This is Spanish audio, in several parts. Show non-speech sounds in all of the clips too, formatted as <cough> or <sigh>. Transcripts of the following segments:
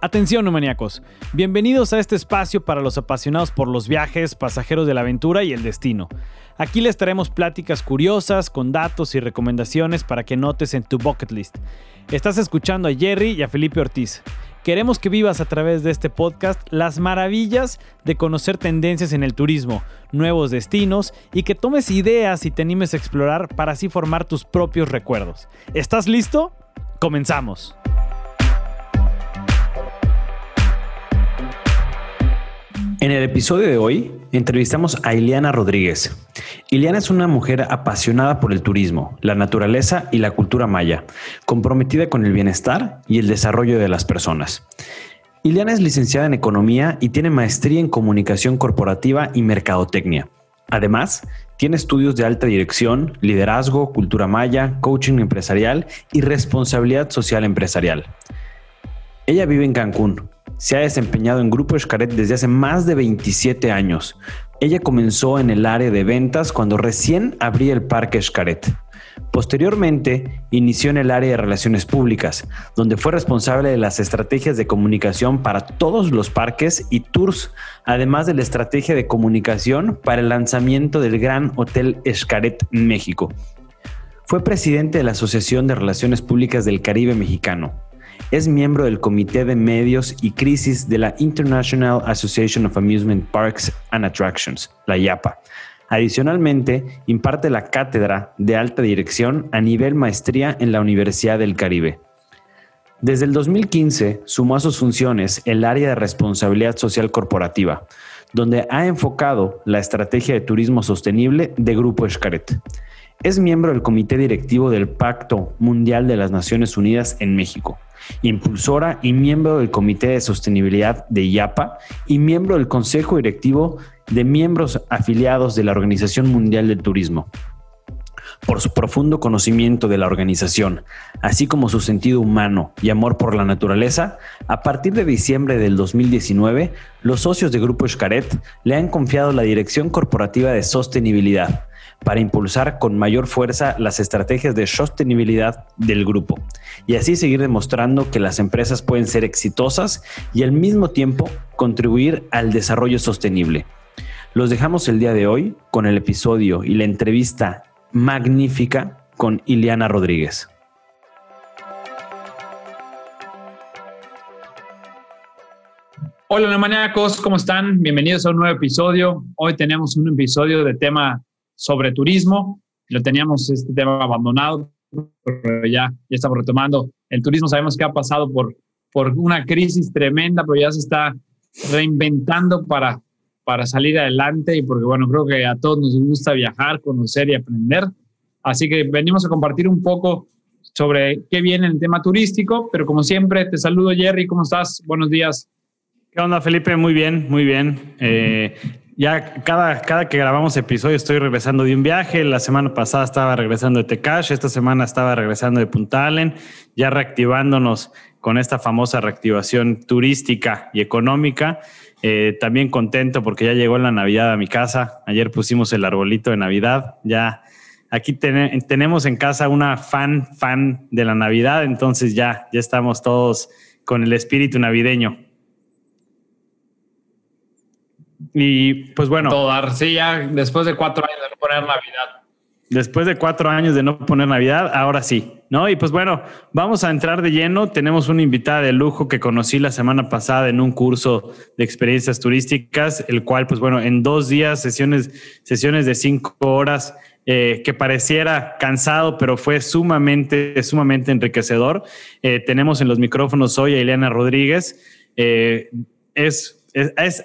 Atención, maníacos. Bienvenidos a este espacio para los apasionados por los viajes, pasajeros de la aventura y el destino. Aquí les traemos pláticas curiosas con datos y recomendaciones para que notes en tu bucket list. Estás escuchando a Jerry y a Felipe Ortiz. Queremos que vivas a través de este podcast las maravillas de conocer tendencias en el turismo, nuevos destinos y que tomes ideas y te animes a explorar para así formar tus propios recuerdos. ¿Estás listo? Comenzamos. En el episodio de hoy entrevistamos a Ileana Rodríguez. Ileana es una mujer apasionada por el turismo, la naturaleza y la cultura maya, comprometida con el bienestar y el desarrollo de las personas. Ileana es licenciada en Economía y tiene maestría en Comunicación Corporativa y Mercadotecnia. Además, tiene estudios de alta dirección, liderazgo, cultura maya, coaching empresarial y responsabilidad social empresarial. Ella vive en Cancún, se ha desempeñado en Grupo Escaret desde hace más de 27 años. Ella comenzó en el área de ventas cuando recién abría el Parque Escaret. Posteriormente, inició en el área de relaciones públicas, donde fue responsable de las estrategias de comunicación para todos los parques y tours, además de la estrategia de comunicación para el lanzamiento del Gran Hotel Escaret México. Fue presidente de la Asociación de Relaciones Públicas del Caribe Mexicano, es miembro del Comité de Medios y Crisis de la International Association of Amusement Parks and Attractions, la IAPA. Adicionalmente, imparte la cátedra de alta dirección a nivel maestría en la Universidad del Caribe. Desde el 2015 sumó a sus funciones el área de responsabilidad social corporativa, donde ha enfocado la estrategia de turismo sostenible de Grupo Escaret. Es miembro del Comité Directivo del Pacto Mundial de las Naciones Unidas en México impulsora y miembro del Comité de Sostenibilidad de IAPA y miembro del Consejo Directivo de miembros afiliados de la Organización Mundial del Turismo. Por su profundo conocimiento de la organización, así como su sentido humano y amor por la naturaleza, a partir de diciembre del 2019, los socios de Grupo Escaret le han confiado la dirección corporativa de sostenibilidad, para impulsar con mayor fuerza las estrategias de sostenibilidad del grupo y así seguir demostrando que las empresas pueden ser exitosas y al mismo tiempo contribuir al desarrollo sostenible. Los dejamos el día de hoy con el episodio y la entrevista magnífica con Ileana Rodríguez. Hola, maníacos, ¿cómo están? Bienvenidos a un nuevo episodio. Hoy tenemos un episodio de tema sobre turismo. Lo teníamos este tema abandonado, pero ya, estamos retomando. El turismo sabemos que ha pasado por, por una crisis tremenda, pero ya se está reinventando para, para salir adelante y porque, bueno, creo que a todos nos gusta viajar, conocer y aprender. Así que venimos a compartir un poco sobre qué viene el tema turístico, pero como siempre, te saludo Jerry, ¿cómo estás? Buenos días. ¿Qué onda, Felipe? Muy bien, muy bien. Eh, ya cada, cada que grabamos episodio estoy regresando de un viaje. La semana pasada estaba regresando de Tecash, esta semana estaba regresando de Punta Allen, ya reactivándonos con esta famosa reactivación turística y económica. Eh, también contento porque ya llegó la Navidad a mi casa. Ayer pusimos el arbolito de Navidad. Ya aquí tenemos en casa una fan, fan de la Navidad. Entonces ya, ya estamos todos con el espíritu navideño. Y pues bueno. Todo dar, sí, ya después de cuatro años de no poner Navidad. Después de cuatro años de no poner Navidad, ahora sí, ¿no? Y pues bueno, vamos a entrar de lleno. Tenemos una invitada de lujo que conocí la semana pasada en un curso de experiencias turísticas, el cual, pues bueno, en dos días, sesiones, sesiones de cinco horas, eh, que pareciera cansado, pero fue sumamente, sumamente enriquecedor. Eh, tenemos en los micrófonos hoy a Ileana Rodríguez. Eh, es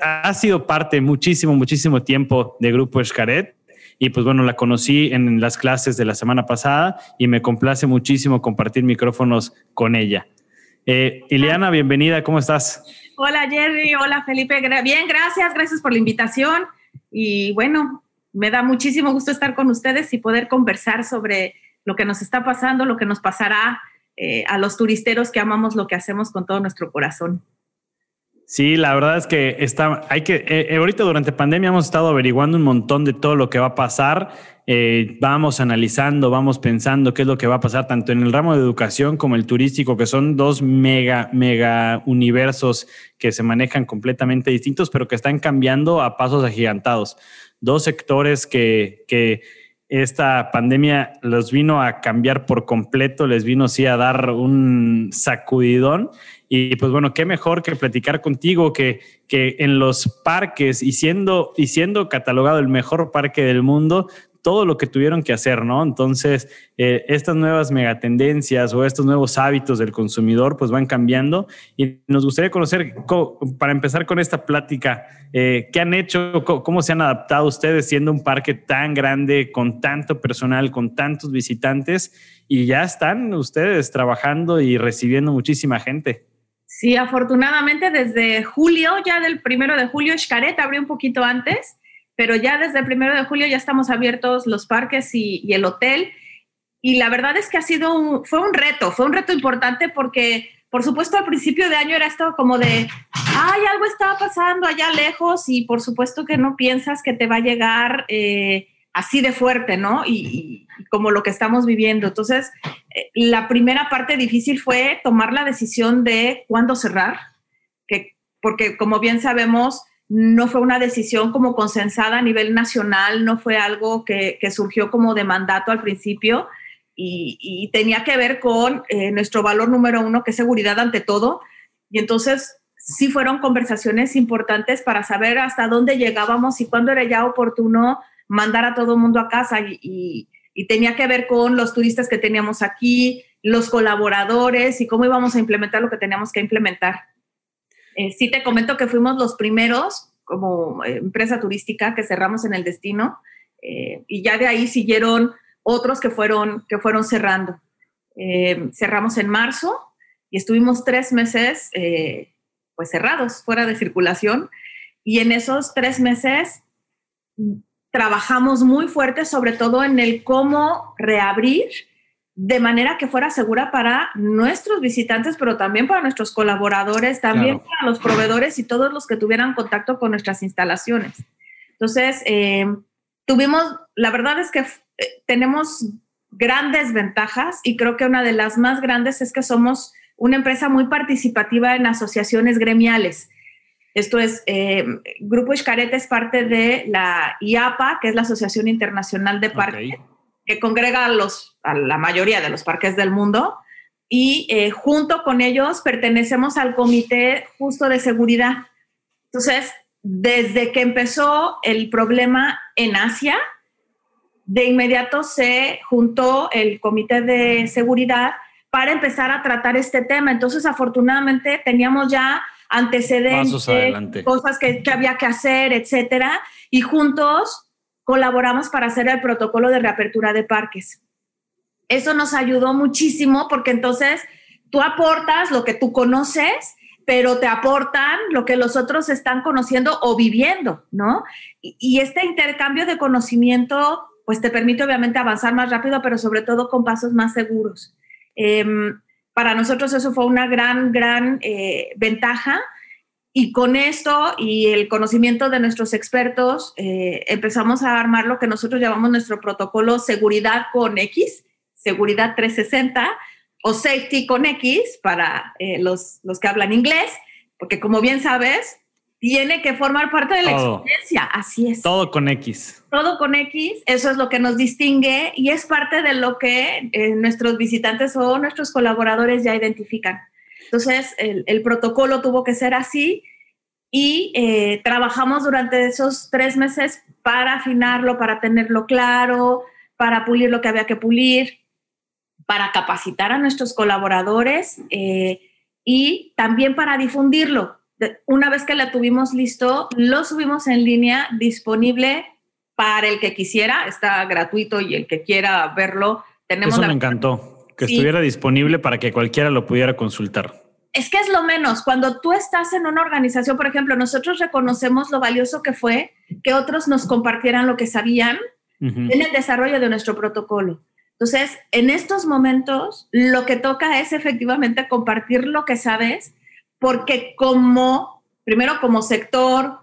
ha sido parte muchísimo, muchísimo tiempo de Grupo Escaret. Y pues bueno, la conocí en las clases de la semana pasada y me complace muchísimo compartir micrófonos con ella. Eh, Ileana, bienvenida, ¿cómo estás? Hola Jerry, hola Felipe, bien, gracias, gracias por la invitación. Y bueno, me da muchísimo gusto estar con ustedes y poder conversar sobre lo que nos está pasando, lo que nos pasará eh, a los turisteros que amamos lo que hacemos con todo nuestro corazón. Sí, la verdad es que está, hay que, eh, eh, ahorita durante pandemia hemos estado averiguando un montón de todo lo que va a pasar. Eh, vamos analizando, vamos pensando qué es lo que va a pasar tanto en el ramo de educación como el turístico, que son dos mega, mega universos que se manejan completamente distintos, pero que están cambiando a pasos agigantados. Dos sectores que, que esta pandemia los vino a cambiar por completo, les vino sí a dar un sacudidón y pues bueno, qué mejor que platicar contigo que, que en los parques y siendo, y siendo catalogado el mejor parque del mundo, todo lo que tuvieron que hacer, ¿no? Entonces, eh, estas nuevas megatendencias o estos nuevos hábitos del consumidor pues van cambiando y nos gustaría conocer, para empezar con esta plática, eh, ¿qué han hecho? ¿Cómo se han adaptado ustedes siendo un parque tan grande, con tanto personal, con tantos visitantes y ya están ustedes trabajando y recibiendo muchísima gente? Sí, afortunadamente desde julio, ya del primero de julio, Xcaret abrió un poquito antes, pero ya desde el primero de julio ya estamos abiertos los parques y, el hotel. Y la verdad es que ha sido un, fue un reto, fue un reto importante porque, por supuesto, al principio de año era esto como de, ay, algo estaba pasando allá lejos y por supuesto que no piensas que te va a llegar eh, así de fuerte, ¿no? Y, como lo que estamos viviendo. Entonces, eh, la primera parte difícil fue tomar la decisión de cuándo cerrar, que, porque como bien sabemos, no fue una decisión como consensada a nivel nacional, no fue algo que, surgió como de mandato al principio y, tenía que ver con eh, nuestro valor número uno, que es seguridad ante todo. Y entonces sí fueron conversaciones importantes para saber hasta dónde llegábamos y cuándo era ya oportuno mandar a todo el mundo a casa y, tenía que ver con los turistas que teníamos aquí, los colaboradores y cómo íbamos a implementar lo que teníamos que implementar. Eh, sí te comento que fuimos los primeros como eh, empresa turística que cerramos en el destino eh, y ya de ahí siguieron otros que fueron, que fueron cerrando. cerramos en marzo y estuvimos tres meses pues cerrados, fuera de circulación y en esos tres meses trabajamos muy fuerte, sobre todo en el cómo reabrir de manera que fuera segura para nuestros visitantes, pero también para nuestros colaboradores, también para los proveedores y todos los que tuvieran contacto con nuestras instalaciones. Entonces, eh, tuvimos, la verdad es que eh, tenemos grandes ventajas y creo que una de las más grandes es que somos una empresa muy participativa en asociaciones gremiales. Esto es, eh, Grupo Xcaret es parte de la IAPA, que es la Asociación Internacional de Parques, que congrega a, los, a la mayoría de los parques del mundo. Y eh, junto con ellos pertenecemos al Comité Justo de Seguridad. Entonces, desde que empezó el problema en Asia, de inmediato se juntó el Comité de Seguridad para empezar a tratar este tema. Entonces, afortunadamente, teníamos ya antecedentes, cosas que, que, había que hacer, etcétera, y juntos colaboramos para hacer el protocolo de reapertura de parques. Eso nos ayudó muchísimo porque entonces tú aportas lo que tú conoces, pero te aportan lo que los otros están conociendo o viviendo, ¿no? Y, este intercambio de conocimiento, pues te permite obviamente avanzar más rápido, pero sobre todo con pasos más seguros. Em, para nosotros eso fue una gran, gran eh, ventaja. Y con esto y el conocimiento de nuestros expertos, eh, empezamos a armar lo que nosotros llamamos nuestro protocolo seguridad con X, seguridad 360 o safety con X para eh, los, los que hablan inglés, porque como bien sabes, tiene que formar parte de la experiencia. Así es. Todo con X. Todo con X, eso es lo que nos distingue y es parte de lo que eh, nuestros visitantes o nuestros colaboradores ya identifican. Entonces, el, protocolo tuvo que ser así y eh, trabajamos durante esos tres meses para afinarlo, para tenerlo claro, para pulir lo que había que pulir, para capacitar a nuestros colaboradores eh, y también para difundirlo una vez que la tuvimos listo, lo subimos en línea disponible para el que quisiera, está gratuito y el que quiera verlo, tenemos... Eso me encantó, que estuviera disponible para que cualquiera lo pudiera consultar. Es que es lo menos, cuando tú estás en una organización, por ejemplo, nosotros reconocemos lo valioso que fue que otros nos compartieran lo que sabían en el desarrollo de nuestro protocolo. Entonces, en estos momentos, lo que toca es efectivamente compartir lo que sabes porque como primero como sector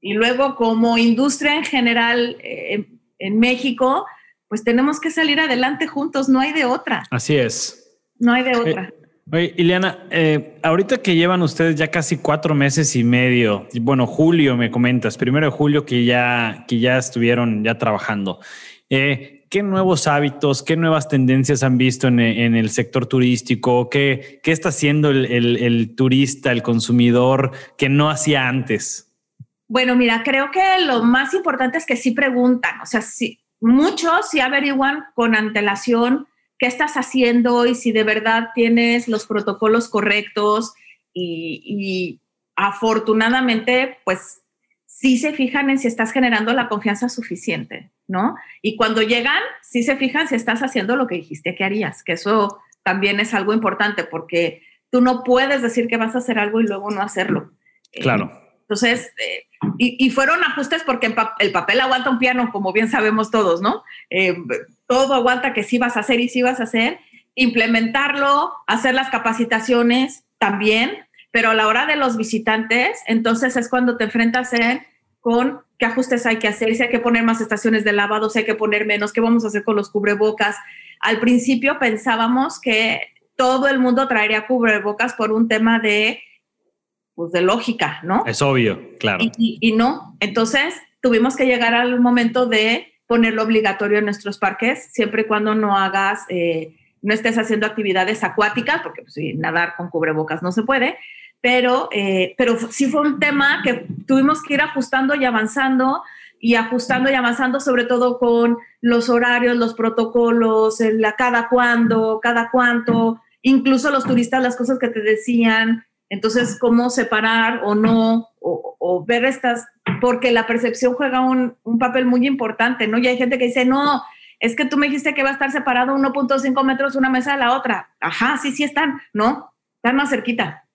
y luego como industria en general eh, en México, pues tenemos que salir adelante juntos, no hay de otra. Así es. No hay de otra. Eh, oye, Ileana, eh, ahorita que llevan ustedes ya casi cuatro meses y medio, bueno, julio me comentas, primero de julio que ya, que ya estuvieron ya trabajando. Eh, ¿Qué nuevos hábitos, qué nuevas tendencias han visto en, el sector turístico? ¿Qué, está haciendo el, el, turista, el consumidor que no hacía antes? Bueno, mira, creo que lo más importante es que sí preguntan, o sea, sí, muchos sí averiguan con antelación qué estás haciendo y si de verdad tienes los protocolos correctos y, afortunadamente, pues sí se fijan en si estás generando la confianza suficiente, ¿no? Y cuando llegan, sí se fijan si estás haciendo lo que dijiste que harías, que eso también es algo importante porque tú no puedes decir que vas a hacer algo y luego no hacerlo. Claro. entonces, eh, y, fueron ajustes porque el papel aguanta un piano, como bien sabemos todos, ¿no? Eh, todo aguanta que sí vas a hacer y sí vas a hacer. Implementarlo, hacer las capacitaciones también, pero a la hora de los visitantes, entonces es cuando te enfrentas con qué ajustes hay que hacer, si hay que poner más estaciones de lavado, si hay que poner menos, qué vamos a hacer con los cubrebocas. Al principio pensábamos que todo el mundo traería cubrebocas por un tema de pues de lógica, ¿no? Es obvio, claro. Y, no, entonces tuvimos que llegar al momento de ponerlo obligatorio en nuestros parques, siempre y cuando no hagas, eh, no estés haciendo actividades acuáticas, porque pues, nadar con cubrebocas no se puede, pero, eh, pero sí fue un tema que tuvimos que ir ajustando y avanzando y ajustando y avanzando, sobre todo con los horarios, los protocolos, el, cada cuándo, cada cuánto, incluso los turistas, las cosas que te decían, entonces, ¿cómo separar o no? O, ver estas, porque la percepción juega un, papel muy importante, ¿no? Y hay gente que dice, no, es que tú me dijiste que va a estar separado 1.5 metros una mesa de la otra. Ajá, sí, sí están, ¿no? Están más cerquita.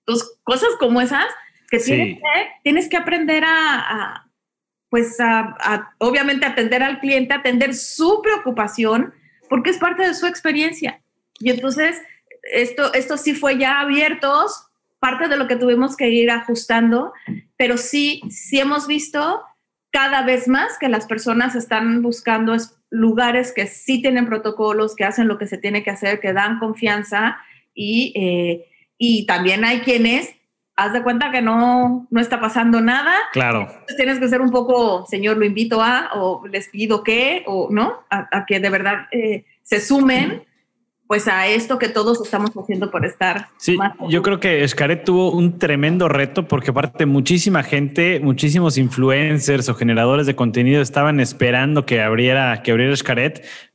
Entonces, cosas como esas que, tienes, que aprender a, pues, a, obviamente, atender al cliente, atender su preocupación, porque es parte de su experiencia. Y entonces, esto, esto sí fue ya abiertos, parte de lo que tuvimos que ir ajustando, pero sí, sí hemos visto cada vez más que las personas están buscando lugares que sí tienen protocolos, que hacen lo que se tiene que hacer, que dan confianza y, eh, y también hay quienes, haz de cuenta que no, no está pasando nada. Claro. Entonces tienes que ser un poco, señor, lo invito a, o les pido que, o no, a, que de verdad eh, se sumen pues a esto que todos estamos haciendo por estar. Sí, yo creo que Escaret tuvo un tremendo reto porque aparte muchísima gente, muchísimos influencers o generadores de contenido estaban esperando que abriera, que abriera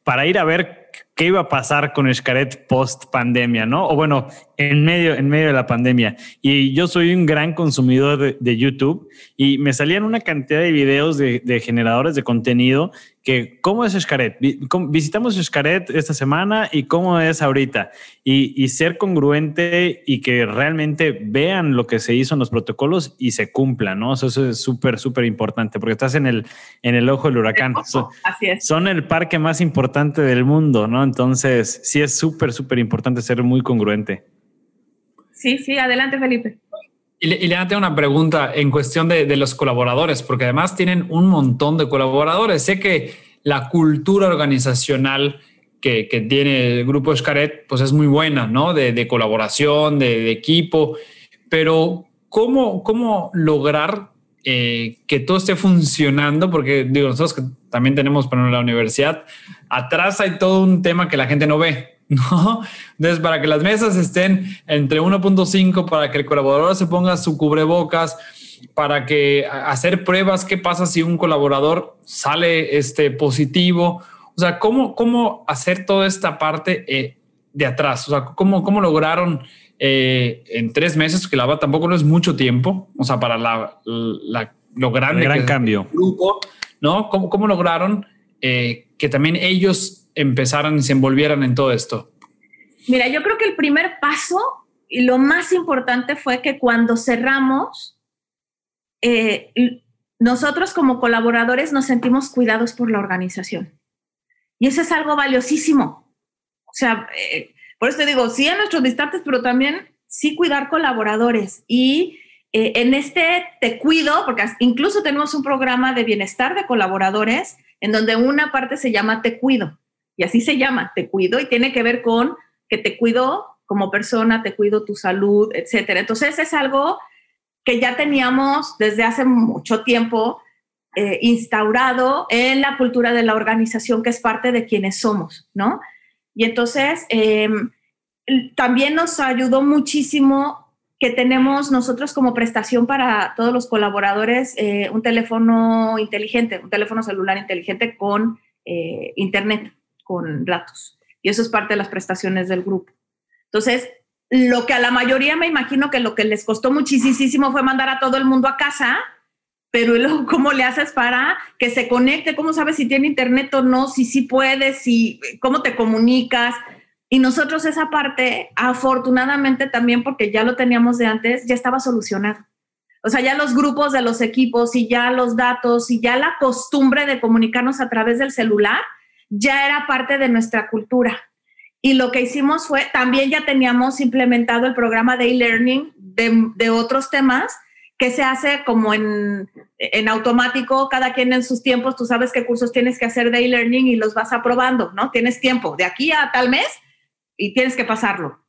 para ir a ver qué iba a pasar con Escaret post pandemia, ¿no? O bueno, en medio, en medio de la pandemia. Y yo soy un gran consumidor de, YouTube y me salían una cantidad de videos de, de generadores de contenido que cómo es Xcaret. Visitamos Xcaret esta semana y cómo es ahorita. Y, ser congruente y que realmente vean lo que se hizo en los protocolos y se cumplan, ¿no? Eso es súper, súper importante porque estás en el, en el ojo del huracán. Así es. Son el parque más importante del mundo, ¿no? Entonces, sí es súper, súper importante ser muy congruente. Sí, sí, adelante, Felipe. Y tengo una pregunta en cuestión de, los colaboradores, porque además tienen un montón de colaboradores. Sé que la cultura organizacional que, tiene el grupo Escaret, pues es muy buena, ¿no? De, colaboración, de, equipo, pero ¿cómo, cómo lograr eh, que todo esté funcionando? Porque digo, nosotros que también tenemos, para la universidad, atrás hay todo un tema que la gente no ve. <laughs> ¿no? Entonces, para que las mesas estén entre 1.5, para que el colaborador se ponga su cubrebocas, para que hacer pruebas, qué pasa si un colaborador sale este, positivo, o sea, ¿cómo, cómo hacer toda esta parte eh, de atrás? O sea, ¿cómo, cómo lograron eh, en tres meses, que la tampoco no es mucho tiempo, o sea, para la, lo grande. gran cambio. grupo, ¿no? ¿Cómo, cómo lograron eh, que también ellos empezaran y se envolvieran en todo esto? Mira, yo creo que el primer paso y lo más importante fue que cuando cerramos, eh, nosotros como colaboradores nos sentimos cuidados por la organización. Y eso es algo valiosísimo. O sea, eh, por eso te digo, sí a nuestros distantes, pero también sí cuidar colaboradores. Y eh, en este Te Cuido, porque incluso tenemos un programa de bienestar de colaboradores en donde una parte se llama Te Cuido, y así se llama, Te Cuido, y tiene que ver con que te cuido como persona, te cuido tu salud, etcétera. Entonces es algo que ya teníamos desde hace mucho tiempo eh, instaurado en la cultura de la organización, que es parte de quienes somos, ¿no? Y entonces em, también nos ayudó muchísimo que tenemos nosotros como prestación para todos los colaboradores eh, un teléfono inteligente, un teléfono celular inteligente con eh, internet, con datos. Y eso es parte de las prestaciones del grupo. Entonces, lo que a la mayoría me imagino que lo que les costó muchísimo fue mandar a todo el mundo a casa, pero luego cómo le haces para que se conecte, cómo sabes si tiene internet o no, si sí puedes, si, cómo te comunicas. Y nosotros esa parte, afortunadamente también porque ya lo teníamos de antes, ya estaba solucionado. O sea, ya los grupos de los equipos y ya los datos y ya la costumbre de comunicarnos a través del celular ya era parte de nuestra cultura. Y lo que hicimos fue, también ya teníamos implementado el programa de e-learning de, otros temas que se hace como en, en, automático, cada quien en sus tiempos, tú sabes qué cursos tienes que hacer de e-learning y los vas aprobando, ¿no? Tienes tiempo, de aquí a tal mes y tienes que pasarlo.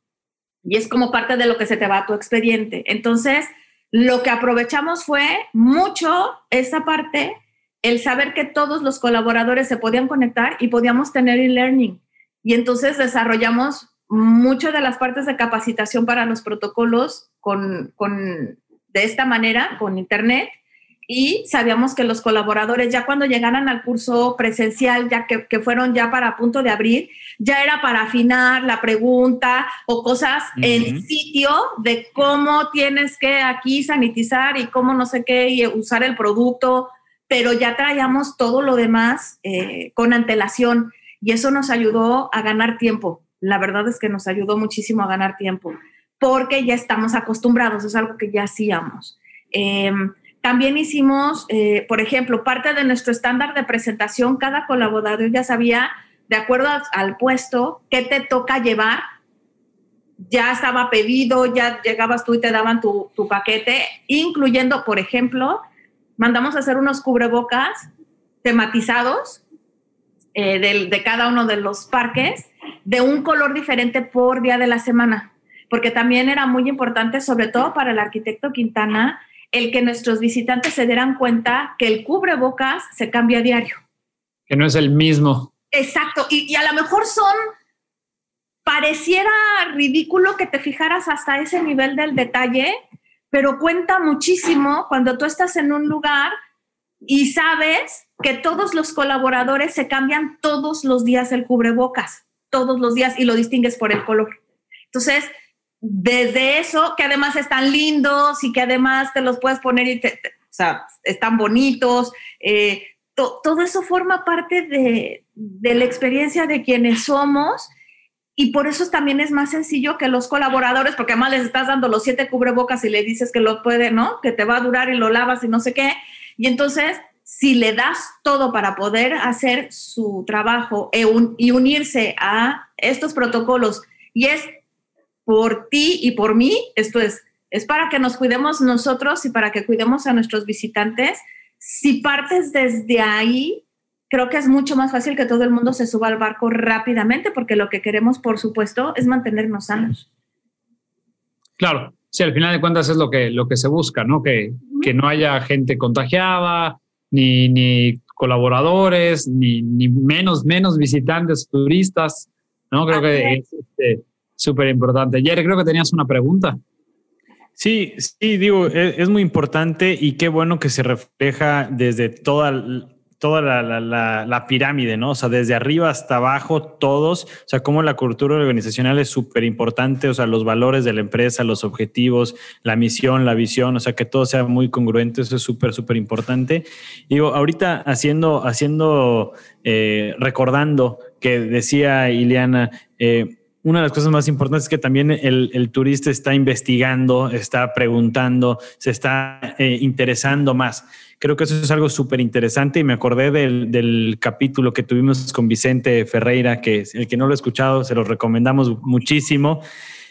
Y es como parte de lo que se te va a tu expediente. Entonces, lo que aprovechamos fue mucho esa parte, el saber que todos los colaboradores se podían conectar y podíamos tener e-learning. Y entonces desarrollamos muchas de las partes de capacitación para los protocolos con, con, de esta manera, con Internet, y sabíamos que los colaboradores ya cuando llegaran al curso presencial, ya que, que, fueron ya para punto de abrir, ya era para afinar la pregunta o cosas en sitio de cómo tienes que aquí sanitizar y cómo no sé qué y usar el producto, pero ya traíamos todo lo demás eh, con antelación y eso nos ayudó a ganar tiempo. La verdad es que nos ayudó muchísimo a ganar tiempo porque ya estamos acostumbrados, es algo que ya hacíamos. Eh, también hicimos, eh, por ejemplo, parte de nuestro estándar de presentación, cada colaborador ya sabía, de acuerdo al puesto, qué te toca llevar. Ya estaba pedido, ya llegabas tú y te daban tu paquete, incluyendo, por ejemplo, mandamos a hacer unos cubrebocas tematizados eh, de, de cada uno de los parques de un color diferente por día de la semana, porque también era muy importante, sobre todo para el arquitecto Quintana, el que nuestros visitantes se dieran cuenta que el cubrebocas se cambia a diario. Que no es el mismo. Exacto, y, y, a lo mejor son, pareciera ridículo que te fijaras hasta ese nivel del detalle, pero cuenta muchísimo cuando tú estás en un lugar y sabes que todos los colaboradores se cambian todos los días el cubrebocas, todos los días, y lo distingues por el color. Entonces, desde eso, que además están lindos y que además te los puedes poner o sea, están bonitos, eh, to, todo eso forma parte de, de, la experiencia de quienes somos y por eso también es más sencillo que los colaboradores, porque además les estás dando los siete cubrebocas y le dices que lo puede, ¿no? Que te va a durar y lo lavas y no sé qué. Y entonces, si le das todo para poder hacer su trabajo e y unirse a estos protocolos, y es por ti y por mí, esto es, es para que nos cuidemos nosotros y para que cuidemos a nuestros visitantes. Si partes desde ahí, creo que es mucho más fácil que todo el mundo se suba al barco rápidamente, porque lo que queremos, por supuesto, es mantenernos sanos. Claro, sí, al final de cuentas es lo que, lo que se busca, ¿no? Que, que no haya gente contagiada, ni, ni colaboradores, ni, ni, menos, menos visitantes, turistas, ¿no? Creo que es, este, súper importante. Jerry, creo que tenías una pregunta. Sí, sí, digo, es, es, muy importante y qué bueno que se refleja desde toda, toda la, la, la, la, pirámide, ¿no? O sea, desde arriba hasta abajo, todos, o sea, cómo la cultura organizacional es súper importante, o sea, los valores de la empresa, los objetivos, la misión, la visión, o sea, que todo sea muy congruente, eso es súper, súper importante. Digo, ahorita haciendo, haciendo, eh, recordando que decía Ileana, eh, una de las cosas más importantes es que también el, el turista está investigando, está preguntando, se está eh, interesando más. Creo que eso es algo súper interesante y me acordé del, del, capítulo que tuvimos con Vicente Ferreira, que el que no lo ha escuchado se lo recomendamos muchísimo.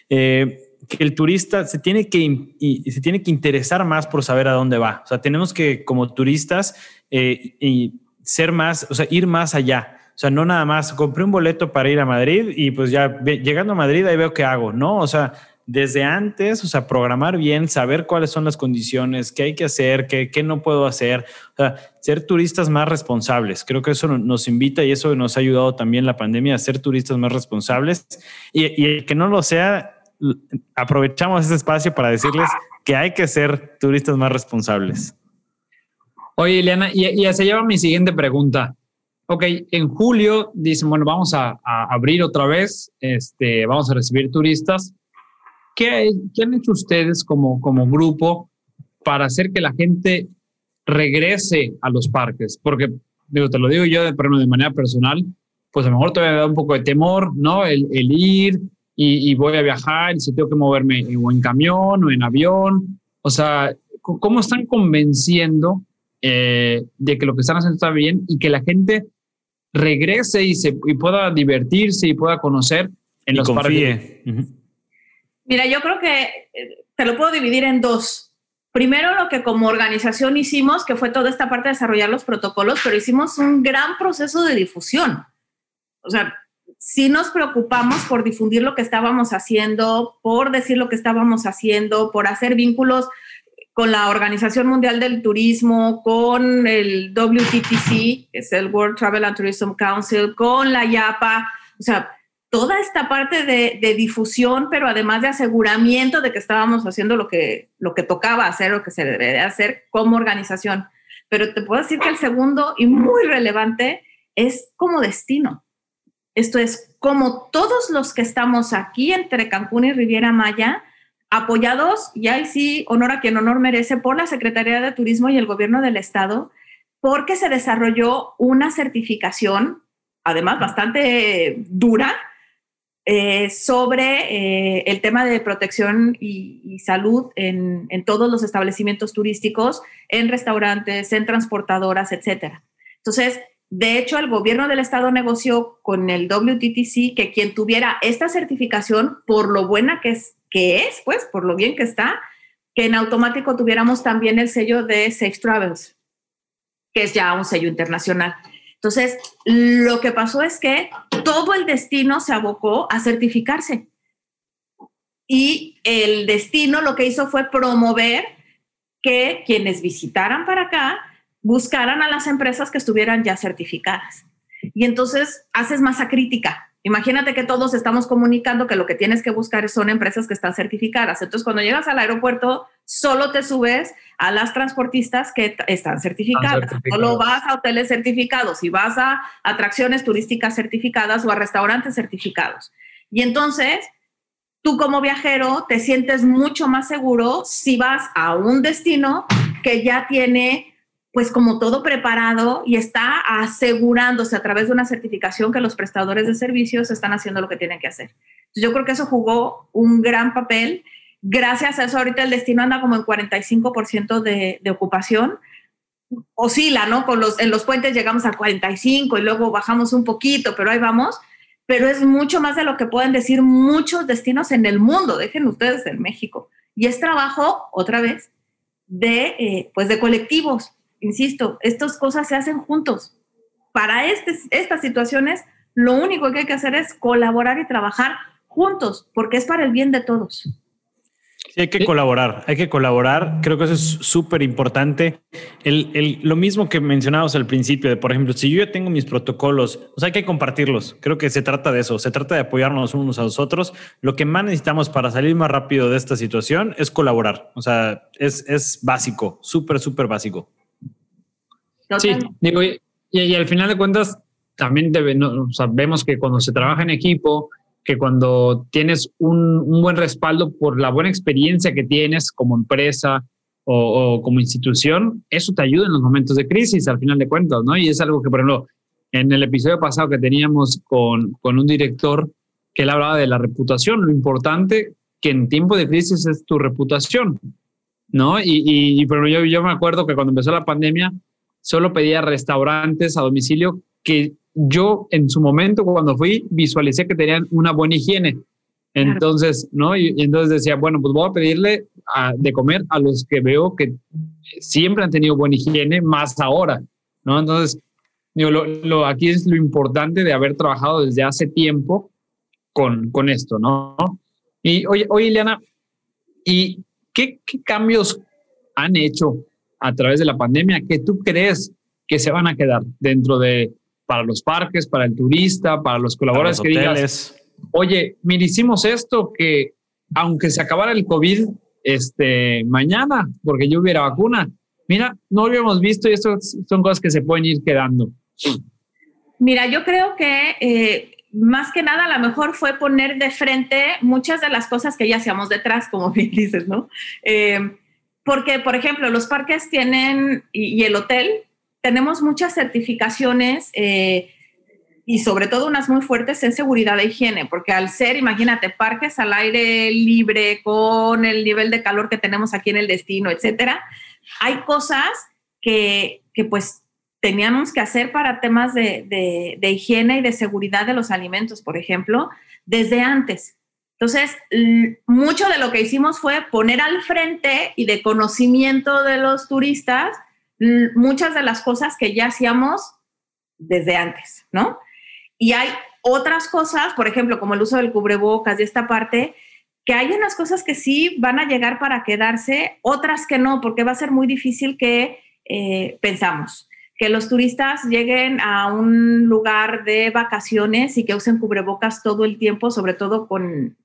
Eh, que el turista se tiene que, y, se tiene que interesar más por saber a dónde va. O sea, tenemos que, como turistas, eh, y ser más, o sea, ir más allá. Sea, no nada más compré un boleto para ir a Madrid y pues ya llegando a Madrid ahí veo qué hago. No, o sea, desde antes, o sea, programar bien, saber cuáles son las condiciones, qué hay que hacer, qué, qué no puedo hacer, o sea, ser turistas más responsables. Creo que eso nos invita y eso nos ha ayudado también la pandemia a ser turistas más responsables y, y el que no lo sea, aprovechamos este espacio para decirles que hay que ser turistas más responsables. Oye, Eliana, y, y se lleva mi siguiente pregunta. Ok, en julio dicen, bueno, vamos a, abrir otra vez, este, vamos a recibir turistas. ¿Qué, ¿Qué, han hecho ustedes como, como grupo para hacer que la gente regrese a los parques? Porque, digo, te lo digo yo de, de manera personal, pues a lo mejor todavía me da un poco de temor, ¿no? El, el ir, y, voy a viajar, y si tengo que moverme o en camión o en avión. O sea, ¿cómo están convenciendo eh, de que lo que están haciendo está bien y que la gente regrese y, se, y pueda divertirse y pueda conocer en los parques? Mira, yo creo que eh, te lo puedo dividir en dos. Primero, lo que como organización hicimos, que fue toda esta parte de desarrollar los protocolos, pero hicimos un gran proceso de difusión. O sea, sí nos preocupamos por difundir lo que estábamos haciendo, por decir lo que estábamos haciendo, por hacer vínculos con la Organización Mundial del Turismo, con el WTTC, que es el World Travel and Tourism Council, con la IAPA, o sea, toda esta parte de, difusión, pero además de aseguramiento de que estábamos haciendo lo que, lo que tocaba hacer, lo que se debe hacer como organización. Pero te puedo decir que el segundo y muy relevante es como destino. Esto es como todos los que estamos aquí entre Cancún y Riviera Maya, apoyados, y ahí sí, honor a quien honor merece, por la Secretaría de Turismo y el Gobierno del Estado, porque se desarrolló una certificación, además bastante dura, eh, sobre eh, el tema de protección y, salud en, en, todos los establecimientos turísticos, en restaurantes, en transportadoras, etcétera. Entonces, de hecho, el gobierno del estado negoció con el WTTC que quien tuviera esta certificación, por lo buena que es, que es, pues, por lo bien que está, que en automático tuviéramos también el sello de Safe Travels, que es ya un sello internacional. Entonces, lo que pasó es que todo el destino se abocó a certificarse. Y el destino lo que hizo fue promover que quienes visitaran para acá buscaran a las empresas que estuvieran ya certificadas. Y entonces haces masa crítica. Imagínate que todos estamos comunicando que lo que tienes que buscar son empresas que están certificadas. Entonces, cuando llegas al aeropuerto, solo te subes a las transportistas que están certificadas. Solo vas a hoteles certificados y vas a atracciones turísticas certificadas o a restaurantes certificados. Y entonces, tú como viajero te sientes mucho más seguro si vas a un destino que ya tiene pues como todo preparado y está asegurándose a través de una certificación que los prestadores de servicios están haciendo lo que tienen que hacer. yo creo que eso jugó un gran papel. Gracias a eso ahorita el destino anda como en 45% de, de ocupación. Oscila, ¿no? Con los, en los puentes llegamos a 45 y luego bajamos un poquito, pero ahí vamos. Pero es mucho más de lo que pueden decir muchos destinos en el mundo, dejen ustedes en México. Y es trabajo, otra vez, de, eh, pues de colectivos insisto, estas cosas se hacen juntos. Para este, estas situaciones, lo único que hay que hacer es colaborar y trabajar juntos, porque es para el bien de todos. Sí, hay que colaborar, hay que colaborar. Creo que eso es súper importante. El, lo mismo que mencionábamos al principio, de por ejemplo, si yo ya tengo mis protocolos, pues hay que compartirlos. Creo que se trata de eso, se trata de apoyarnos unos a los otros. Lo que más necesitamos para salir más rápido de esta situación es colaborar. O sea, es, es básico, súper, súper básico. Sí, digo, y, al final de cuentas, también vemos que cuando se trabaja en equipo, que cuando tienes un, buen respaldo por la buena experiencia que tienes como empresa o, como institución, eso te ayuda en los momentos de crisis, al final de cuentas, ¿no? Y es algo que, por ejemplo, en el episodio pasado que teníamos con, con un director, que él hablaba de la reputación, lo importante que en tiempo de crisis es tu reputación, ¿no? Y, y, pero yo, yo me acuerdo que cuando empezó la pandemia, solo pedía restaurantes a domicilio que yo en su momento cuando fui visualicé que tenían una buena higiene. Entonces, ¿no? Y, entonces decía, bueno, pues voy a pedirle de comer a los que veo que siempre han tenido buena higiene, más ahora, ¿no? Entonces, digo, lo, aquí es lo importante de haber trabajado desde hace tiempo con, con esto, ¿no? Y oye, oye, Ileana, ¿y qué, qué cambios han hecho a través de la pandemia que tú crees que se van a quedar dentro de, para los parques, para el turista, para los colaboradores que digas, oye, mira, hicimos esto que aunque se acabara el COVID este, mañana, porque yo hubiera vacuna, mira, no lo habíamos visto y esto son cosas que se pueden ir quedando. Mira, yo creo que eh, más que nada a lo mejor fue poner de frente muchas de las cosas que ya hacíamos detrás, como bien dices, ¿no? Eh, porque, por ejemplo, los parques tienen, y, el hotel, tenemos muchas certificaciones eh, y sobre todo unas muy fuertes en seguridad de higiene, porque al ser, imagínate, parques al aire libre, con el nivel de calor que tenemos aquí en el destino, etcétera, hay cosas que, que pues teníamos que hacer para temas de, de, de, higiene y de seguridad de los alimentos, por ejemplo, desde antes. Entonces, mucho de lo que hicimos fue poner al frente y de conocimiento de los turistas muchas de las cosas que ya hacíamos desde antes, ¿no? Y hay otras cosas, por ejemplo, como el uso del cubrebocas y esta parte, que hay unas cosas que sí van a llegar para quedarse, otras que no, porque va a ser muy difícil que eh, pensamos que los turistas lleguen a un lugar de vacaciones y que usen cubrebocas todo el tiempo, sobre todo con,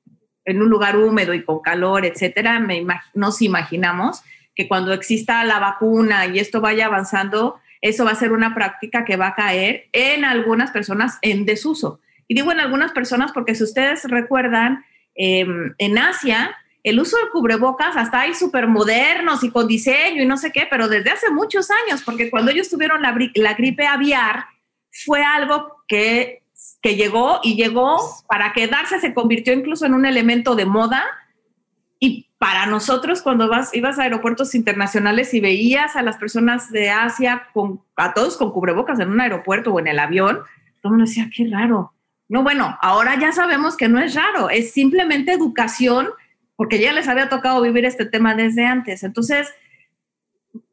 en un lugar húmedo y con calor, etcétera. Me nos imaginamos que cuando exista la vacuna y esto vaya avanzando, eso va a ser una práctica que va a caer en algunas personas en desuso. Y digo en algunas personas porque si ustedes recuerdan, em, en Asia el uso del cubrebocas hasta hay súper modernos y con diseño y no sé qué, pero desde hace muchos años, porque cuando ellos tuvieron la, la gripe aviar, fue algo que, que llegó y llegó para quedarse, se convirtió incluso en un elemento de moda. Y para nosotros, cuando vas, ibas a aeropuertos internacionales y veías a las personas de Asia, con, a todos con cubrebocas en un aeropuerto o en el avión, todo el decía, qué raro. No, bueno, ahora ya sabemos que no es raro, es simplemente educación, porque ya les había tocado vivir este tema desde antes. Entonces,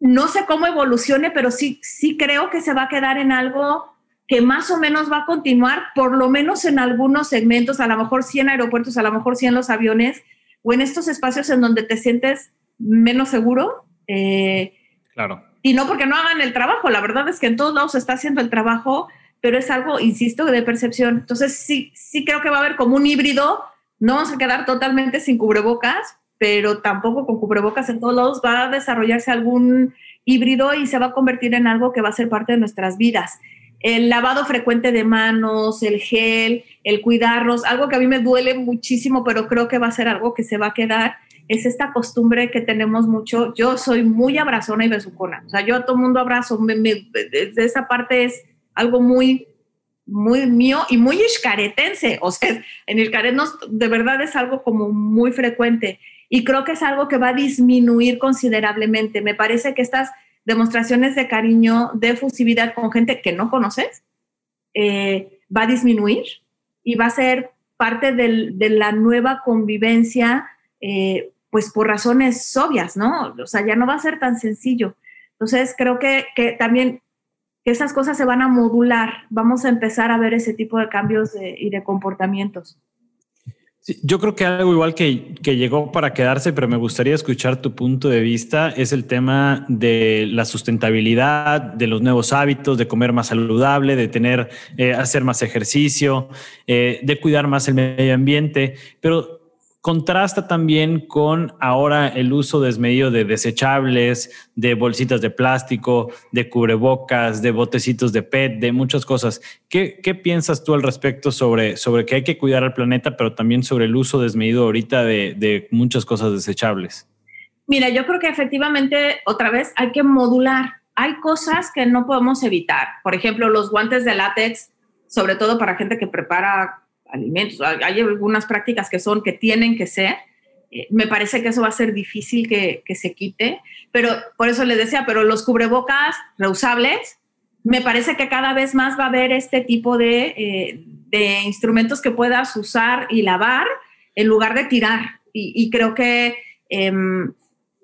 no sé cómo evolucione, pero sí, sí creo que se va a quedar en algo que más o menos va a continuar, por lo menos en algunos segmentos, a lo mejor sí en aeropuertos, a lo mejor sí en los aviones, o en estos espacios en donde te sientes menos seguro. Eh, claro. Y no porque no hagan el trabajo, la verdad es que en todos lados se está haciendo el trabajo, pero es algo, insisto, de percepción. Entonces sí, sí creo que va a haber como un híbrido, no vamos a quedar totalmente sin cubrebocas, pero tampoco con cubrebocas en todos lados va a desarrollarse algún híbrido y se va a convertir en algo que va a ser parte de nuestras vidas el lavado frecuente de manos, el gel, el cuidarnos, algo que a mí me duele muchísimo, pero creo que va a ser algo que se va a quedar, es esta costumbre que tenemos mucho. Yo soy muy abrazona y besucona, o sea, yo a todo mundo abrazo, de esa parte es algo muy, muy mío y muy iscaretense, o sea, en Iscaret de verdad es algo como muy frecuente y creo que es algo que va a disminuir considerablemente. Me parece que estas demostraciones de cariño, de efusividad con gente que no conoces, eh, va a disminuir y va a ser parte de la nueva convivencia, eh, pues por razones obvias, ¿no? O sea, ya no va a ser tan sencillo. Entonces, creo que, que también esas cosas se van a modular, vamos a empezar a ver ese tipo de cambios y de comportamientos yo creo que algo igual que, que, llegó para quedarse, pero me gustaría escuchar tu punto de vista, es el tema de la sustentabilidad, de los nuevos hábitos, de comer más saludable, de tener, eh, hacer más ejercicio, eh, de cuidar más el medio ambiente. Pero contrasta también con ahora el uso desmedido de desechables, de bolsitas de plástico, de cubrebocas, de botecitos de PET, de muchas cosas. ¿Qué, piensas tú al respecto sobre, sobre que hay que cuidar al planeta, pero también sobre el uso desmedido ahorita de, de muchas cosas desechables? Mira, yo creo que efectivamente, otra vez, hay que modular. Hay cosas que no podemos evitar. Por ejemplo, los guantes de látex, sobre todo para gente que prepara alimentos. Hay algunas prácticas que son, que tienen que ser. Eh, me parece que eso va a ser difícil que, que, se quite, pero por eso les decía, pero los cubrebocas reusables, me parece que cada vez más va a haber este tipo de, eh, de instrumentos que puedas usar y lavar en lugar de tirar. Y, creo que, em,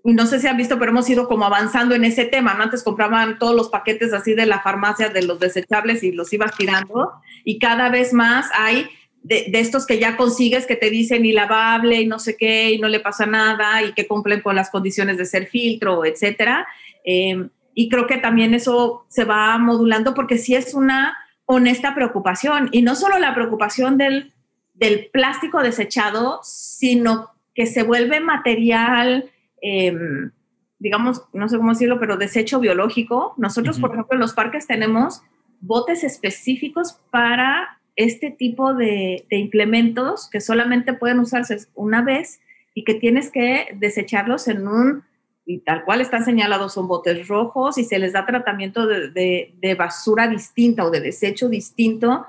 no sé si han visto, pero hemos ido como avanzando en ese tema. Antes compraban todos los paquetes así de la farmacia de los desechables y los ibas tirando. Y cada vez más hay de, estos que ya consigues que te dicen y lavable y no sé qué y no le pasa nada y que cumplen con las condiciones de ser filtro, etcétera. Em, y creo que también eso se va modulando porque sí es una honesta preocupación y no solo la preocupación del, del plástico desechado, sino que se vuelve material, em, digamos, no sé cómo decirlo, pero desecho biológico. Nosotros, por ejemplo, en los parques tenemos botes específicos para este tipo de, de, implementos que solamente pueden usarse una vez y que tienes que desecharlos en un, y tal cual están señalados, son botes rojos y se les da tratamiento de, de basura distinta o de desecho distinto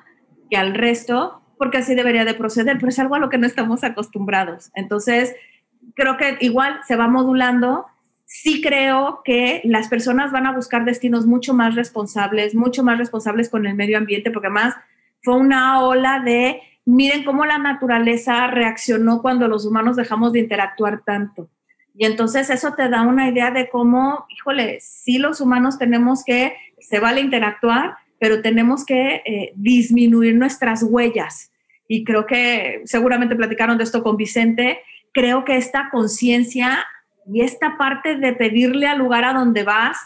que al resto porque así debería de proceder, pero es algo a lo que no estamos acostumbrados. Entonces, creo que igual se va modulando. Sí creo que las personas van a buscar destinos mucho más responsables, mucho más responsables con el medio ambiente, porque además fue una ola de, miren cómo la naturaleza reaccionó cuando los humanos dejamos de interactuar tanto. Y entonces eso te da una idea de cómo, híjole, sí los humanos tenemos que, se vale interactuar, pero tenemos que eh, disminuir nuestras huellas. Y creo que seguramente platicaron de esto con Vicente. Creo que esta conciencia y esta parte de pedirle al lugar a donde vas,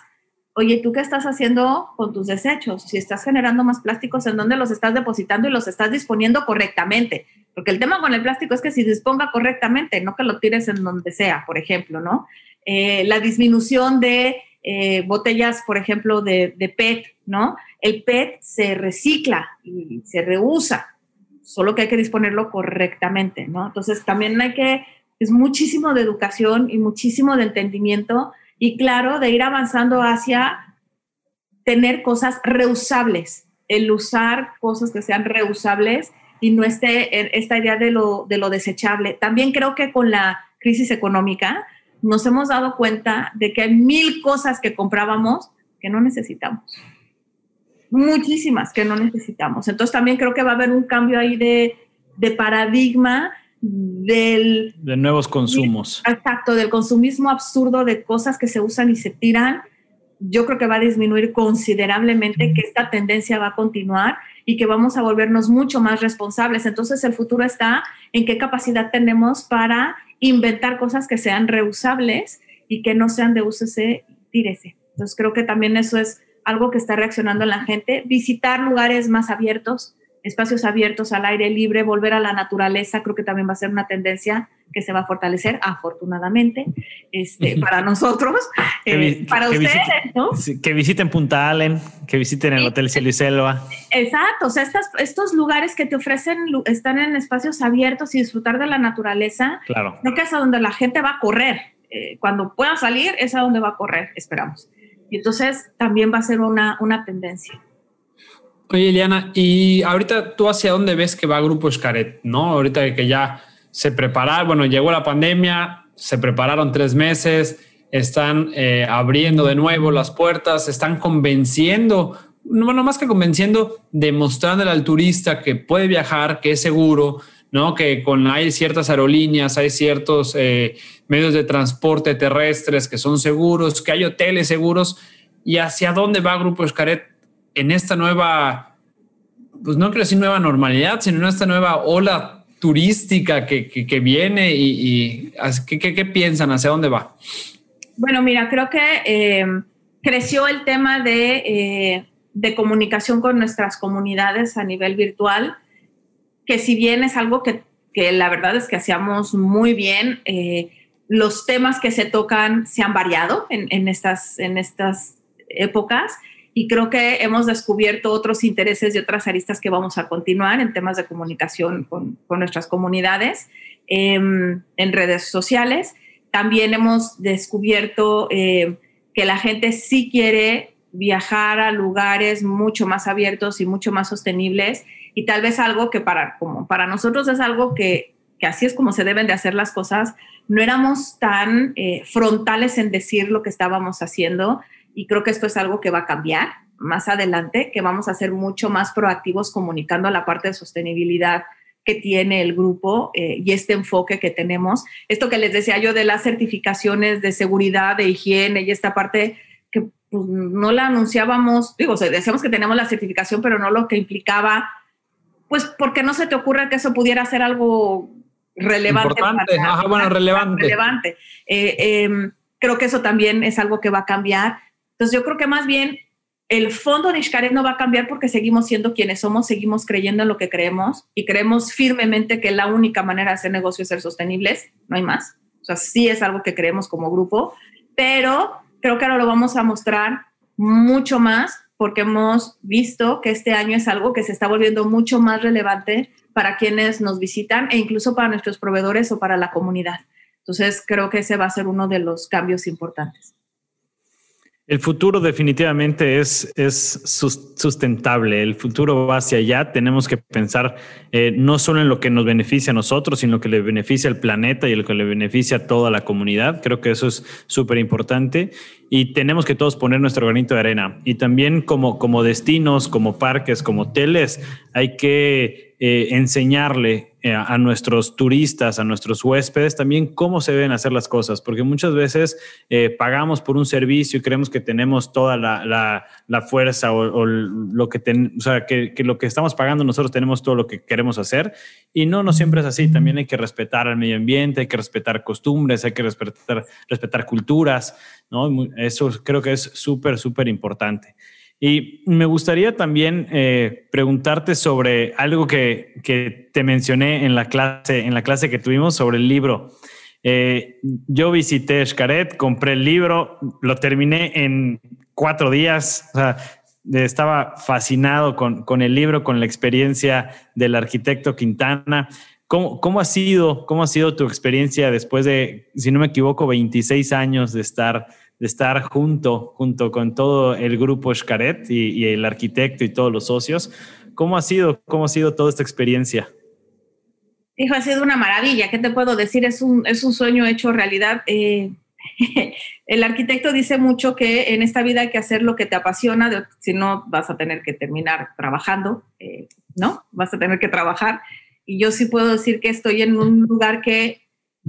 oye, ¿tú qué estás haciendo con tus desechos? Si estás generando más plásticos, ¿en dónde los estás depositando y los estás disponiendo correctamente? Porque el tema con el plástico es que si disponga correctamente, no que lo tires en donde sea, por ejemplo, ¿no? Eh, la disminución de eh, botellas, por ejemplo, de, de, PET, ¿no? El PET se recicla y se reusa, solo que hay que disponerlo correctamente, ¿no? Entonces también hay que, es muchísimo de educación y muchísimo de entendimiento y claro, de ir avanzando hacia tener cosas reusables, el usar cosas que sean reusables y no esté esta idea de lo, de lo desechable. También creo que con la crisis económica, nos hemos dado cuenta de que hay mil cosas que comprábamos que no necesitamos. Muchísimas que no necesitamos. Entonces también creo que va a haber un cambio ahí de, de paradigma del... De nuevos consumos. Exacto, del consumismo absurdo de cosas que se usan y se tiran. Yo creo que va a disminuir considerablemente, que esta tendencia va a continuar y que vamos a volvernos mucho más responsables. Entonces el futuro está en qué capacidad tenemos para inventar cosas que sean reusables y que no sean de úsese, tírese. Entonces creo que también eso es algo que está reaccionando en la gente. Visitar lugares más abiertos, espacios abiertos al aire libre, volver a la naturaleza, creo que también va a ser una tendencia que se va a fortalecer, afortunadamente, este, <laughs> para nosotros, eh, para ustedes, ¿no? Que visiten Punta Allen, que visiten el Hotel Cielo y Selva. Exacto, o sea, estos lugares que te ofrecen están en espacios abiertos y disfrutar de la naturaleza, claro. creo que es a donde la gente va a correr. Eh, cuando pueda salir, es a donde va a correr, esperamos. Y entonces también va a ser una, una tendencia. Oye, Eliana, y ahorita tú hacia dónde ves que va Grupo Escaret, ¿no? Ahorita que ya se prepararon, bueno, llegó la pandemia, se prepararon tres meses, están eh, abriendo de nuevo las puertas, están convenciendo, bueno, más que convenciendo, demostrándole al turista que puede viajar, que es seguro, ¿no? Que con hay ciertas aerolíneas, hay ciertos eh, medios de transporte terrestres que son seguros, que hay hoteles seguros. ¿Y hacia dónde va Grupo Escaret en esta nueva, pues no quiero decir nueva normalidad, sino en esta nueva ola turística que, que, viene y, ¿qué, qué, piensan? ¿Hacia dónde va? Bueno, mira, creo que eh, creció el tema de, eh, de, comunicación con nuestras comunidades a nivel virtual, que si bien es algo que, que la verdad es que hacíamos muy bien, eh, los temas que se tocan se han variado en, en, estas, en estas épocas y creo que hemos descubierto otros intereses y otras aristas que vamos a continuar en temas de comunicación con, con nuestras comunidades em, en redes sociales. También hemos descubierto eh, que la gente sí quiere viajar a lugares mucho más abiertos y mucho más sostenibles y tal vez algo que para, como para nosotros es algo que, que así es como se deben de hacer las cosas, no éramos tan eh, frontales en decir lo que estábamos haciendo y creo que esto es algo que va a cambiar más adelante, que vamos a ser mucho más proactivos comunicando la parte de sostenibilidad que tiene el grupo eh, y este enfoque que tenemos. Esto que les decía yo de las certificaciones de seguridad, de higiene y esta parte que pues, no la anunciábamos, digo, decíamos que teníamos la certificación, pero no lo que implicaba, pues porque no se te ocurre que eso pudiera ser algo relevante. Importante, bueno, relevante. relevante. Eh, em, creo que eso también es algo que va a cambiar. Entonces yo creo que más bien el fondo de Xcaret no va a cambiar porque seguimos siendo quienes somos, seguimos creyendo en lo que creemos y creemos firmemente que la única manera de hacer negocios es ser sostenibles, no hay más. O sea, sí es algo que creemos como grupo, pero creo que ahora lo vamos a mostrar mucho más porque hemos visto que este año es algo que se está volviendo mucho más relevante para quienes nos visitan e incluso para nuestros proveedores o para la comunidad. Entonces, creo que ese va a ser uno de los cambios importantes. El futuro definitivamente es, es sustentable, el futuro va hacia allá, tenemos que pensar eh, no solo en lo que nos beneficia a nosotros, sino que le beneficia al planeta y lo que le beneficia a toda la comunidad. Creo que eso es súper importante y tenemos que todos poner nuestro granito de arena. Y también como, como destinos, como parques, como hoteles, hay que eh, enseñarle eh, a nuestros turistas, a nuestros huéspedes, también cómo se deben hacer las cosas, porque muchas veces eh, pagamos por un servicio y creemos que tenemos toda la, fuerza o, lo que, o sea, que, lo que estamos pagando nosotros tenemos todo lo que queremos hacer. Y no, no siempre es así, también hay que respetar al medio ambiente, hay que respetar costumbres, hay que respetar, respetar culturas, ¿no? Eso creo que es súper, súper importante. Y me gustaría también eh, preguntarte sobre algo que, que, te mencioné en la clase, en la clase que tuvimos sobre el libro. Eh, yo visité Xcaret, compré el libro, lo terminé en cuatro días. Estaba fascinado con, con, el libro, con la experiencia del arquitecto Quintana. ¿Cómo, ¿Cómo, ha sido, ¿Cómo ha sido tu experiencia después de, si no me equivoco, 26 años de estar de estar junto, junto con todo el grupo Xcaret y, el arquitecto y todos los socios. ¿Cómo ha sido, cómo ha sido toda esta experiencia? Hijo, ha sido una maravilla. ¿Qué te puedo decir? Es un, es un sueño hecho realidad. Eh, <laughs> el arquitecto dice mucho que en esta vida hay que hacer lo que te apasiona, si no vas a tener que terminar trabajando, eh, ¿no? Vas a tener que trabajar. Y yo sí puedo decir que estoy en un lugar que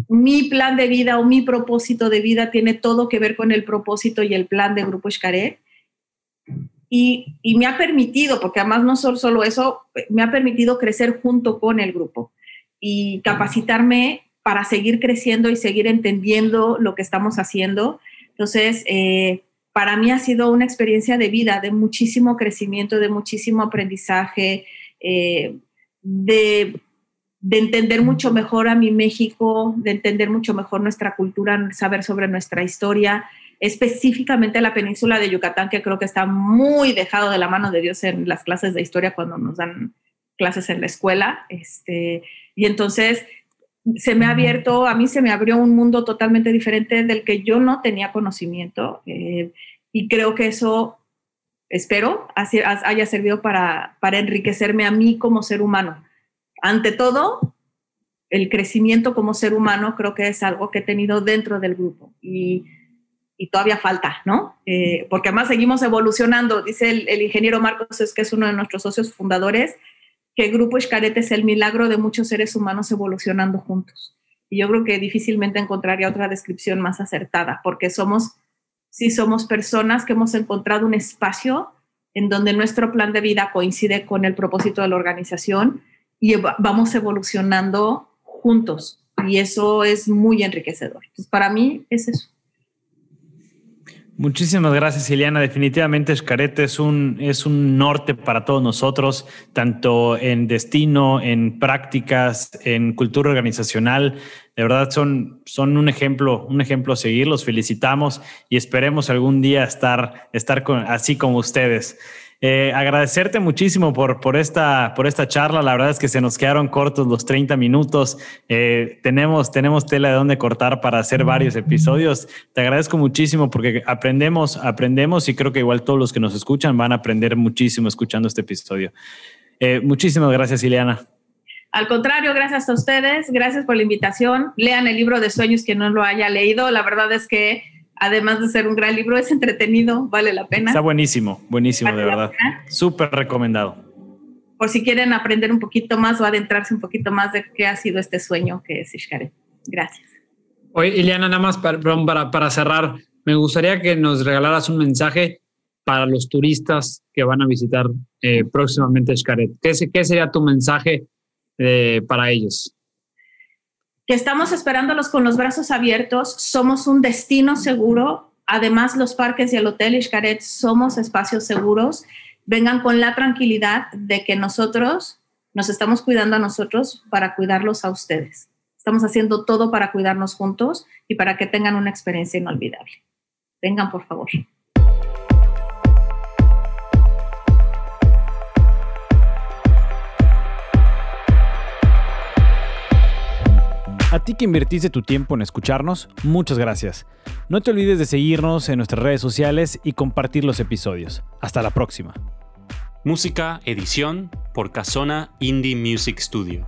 mi plan de vida o mi propósito de vida tiene todo que ver con el propósito y el plan de Grupo Xcaret. Y, y, me ha permitido, porque además no solo, solo eso, me ha permitido crecer junto con el grupo y capacitarme para seguir creciendo y seguir entendiendo lo que estamos haciendo. Entonces, eh, para mí ha sido una experiencia de vida, de muchísimo crecimiento, de muchísimo aprendizaje, eh, de de entender mucho mejor a mi México, de entender mucho mejor nuestra cultura, saber sobre nuestra historia, específicamente la península de Yucatán, que creo que está muy dejado de la mano de Dios en las clases de historia cuando nos dan clases en la escuela. Este, y entonces se me ha abierto, a mí se me abrió un mundo totalmente diferente del que yo no tenía conocimiento. Eh, y creo que eso, espero, haya servido para, para enriquecerme a mí como ser humano ante todo, el crecimiento como ser humano creo que es algo que he tenido dentro del grupo y, todavía falta, ¿no? Eh, porque además seguimos evolucionando. Dice el, ingeniero Marcos, es que es uno de nuestros socios fundadores, que el grupo Xcaret es el milagro de muchos seres humanos evolucionando juntos. Y yo creo que difícilmente encontraría otra descripción más acertada, porque somos, sí somos personas que hemos encontrado un espacio en donde nuestro plan de vida coincide con el propósito de la organización y vamos evolucionando juntos y eso es muy enriquecedor. Entonces, para mí es eso. Muchísimas gracias, Ileana. Definitivamente Xcaret es un, es un norte para todos nosotros, tanto en destino, en prácticas, en cultura organizacional. De verdad son, son un ejemplo, un ejemplo a seguir. Los felicitamos y esperemos algún día estar, estar así como ustedes. Eh, agradecerte muchísimo por, por, esta, por esta charla. La verdad es que se nos quedaron cortos los 30 minutos. Eh, tenemos, tenemos tela de dónde cortar para hacer varios episodios. Te agradezco muchísimo porque aprendemos, aprendemos y creo que igual todos los que nos escuchan van a aprender muchísimo escuchando este episodio. Eh, muchísimas gracias, Ileana. Al contrario, gracias a ustedes, gracias por la invitación. Lean el libro de sueños que no lo haya leído. La verdad es que además de ser un gran libro, es entretenido, vale la pena. Está buenísimo, buenísimo, de verdad. Súper recomendado. por si quieren aprender un poquito más o adentrarse un poquito más de qué ha sido este sueño que es Ishkaret. Gracias. Oye, Ileana, nada más para, para, para cerrar, me gustaría que nos regalaras un mensaje para los turistas que van a visitar eh, próximamente Xcaret. ¿Qué, ¿Qué, sería tu mensaje eh, para ellos? Que estamos esperándolos con los brazos abiertos, somos un destino seguro, además los parques y el hotel Xcaret somos espacios seguros. Vengan con la tranquilidad de que nosotros nos estamos cuidando a nosotros para cuidarlos a ustedes. Estamos haciendo todo para cuidarnos juntos y para que tengan una experiencia inolvidable. Vengan, por favor. A ti que invertiste tu tiempo en escucharnos, muchas gracias. No te olvides de seguirnos en nuestras redes sociales y compartir los episodios. Hasta la próxima. Música, edición por Casona Indie Music Studio.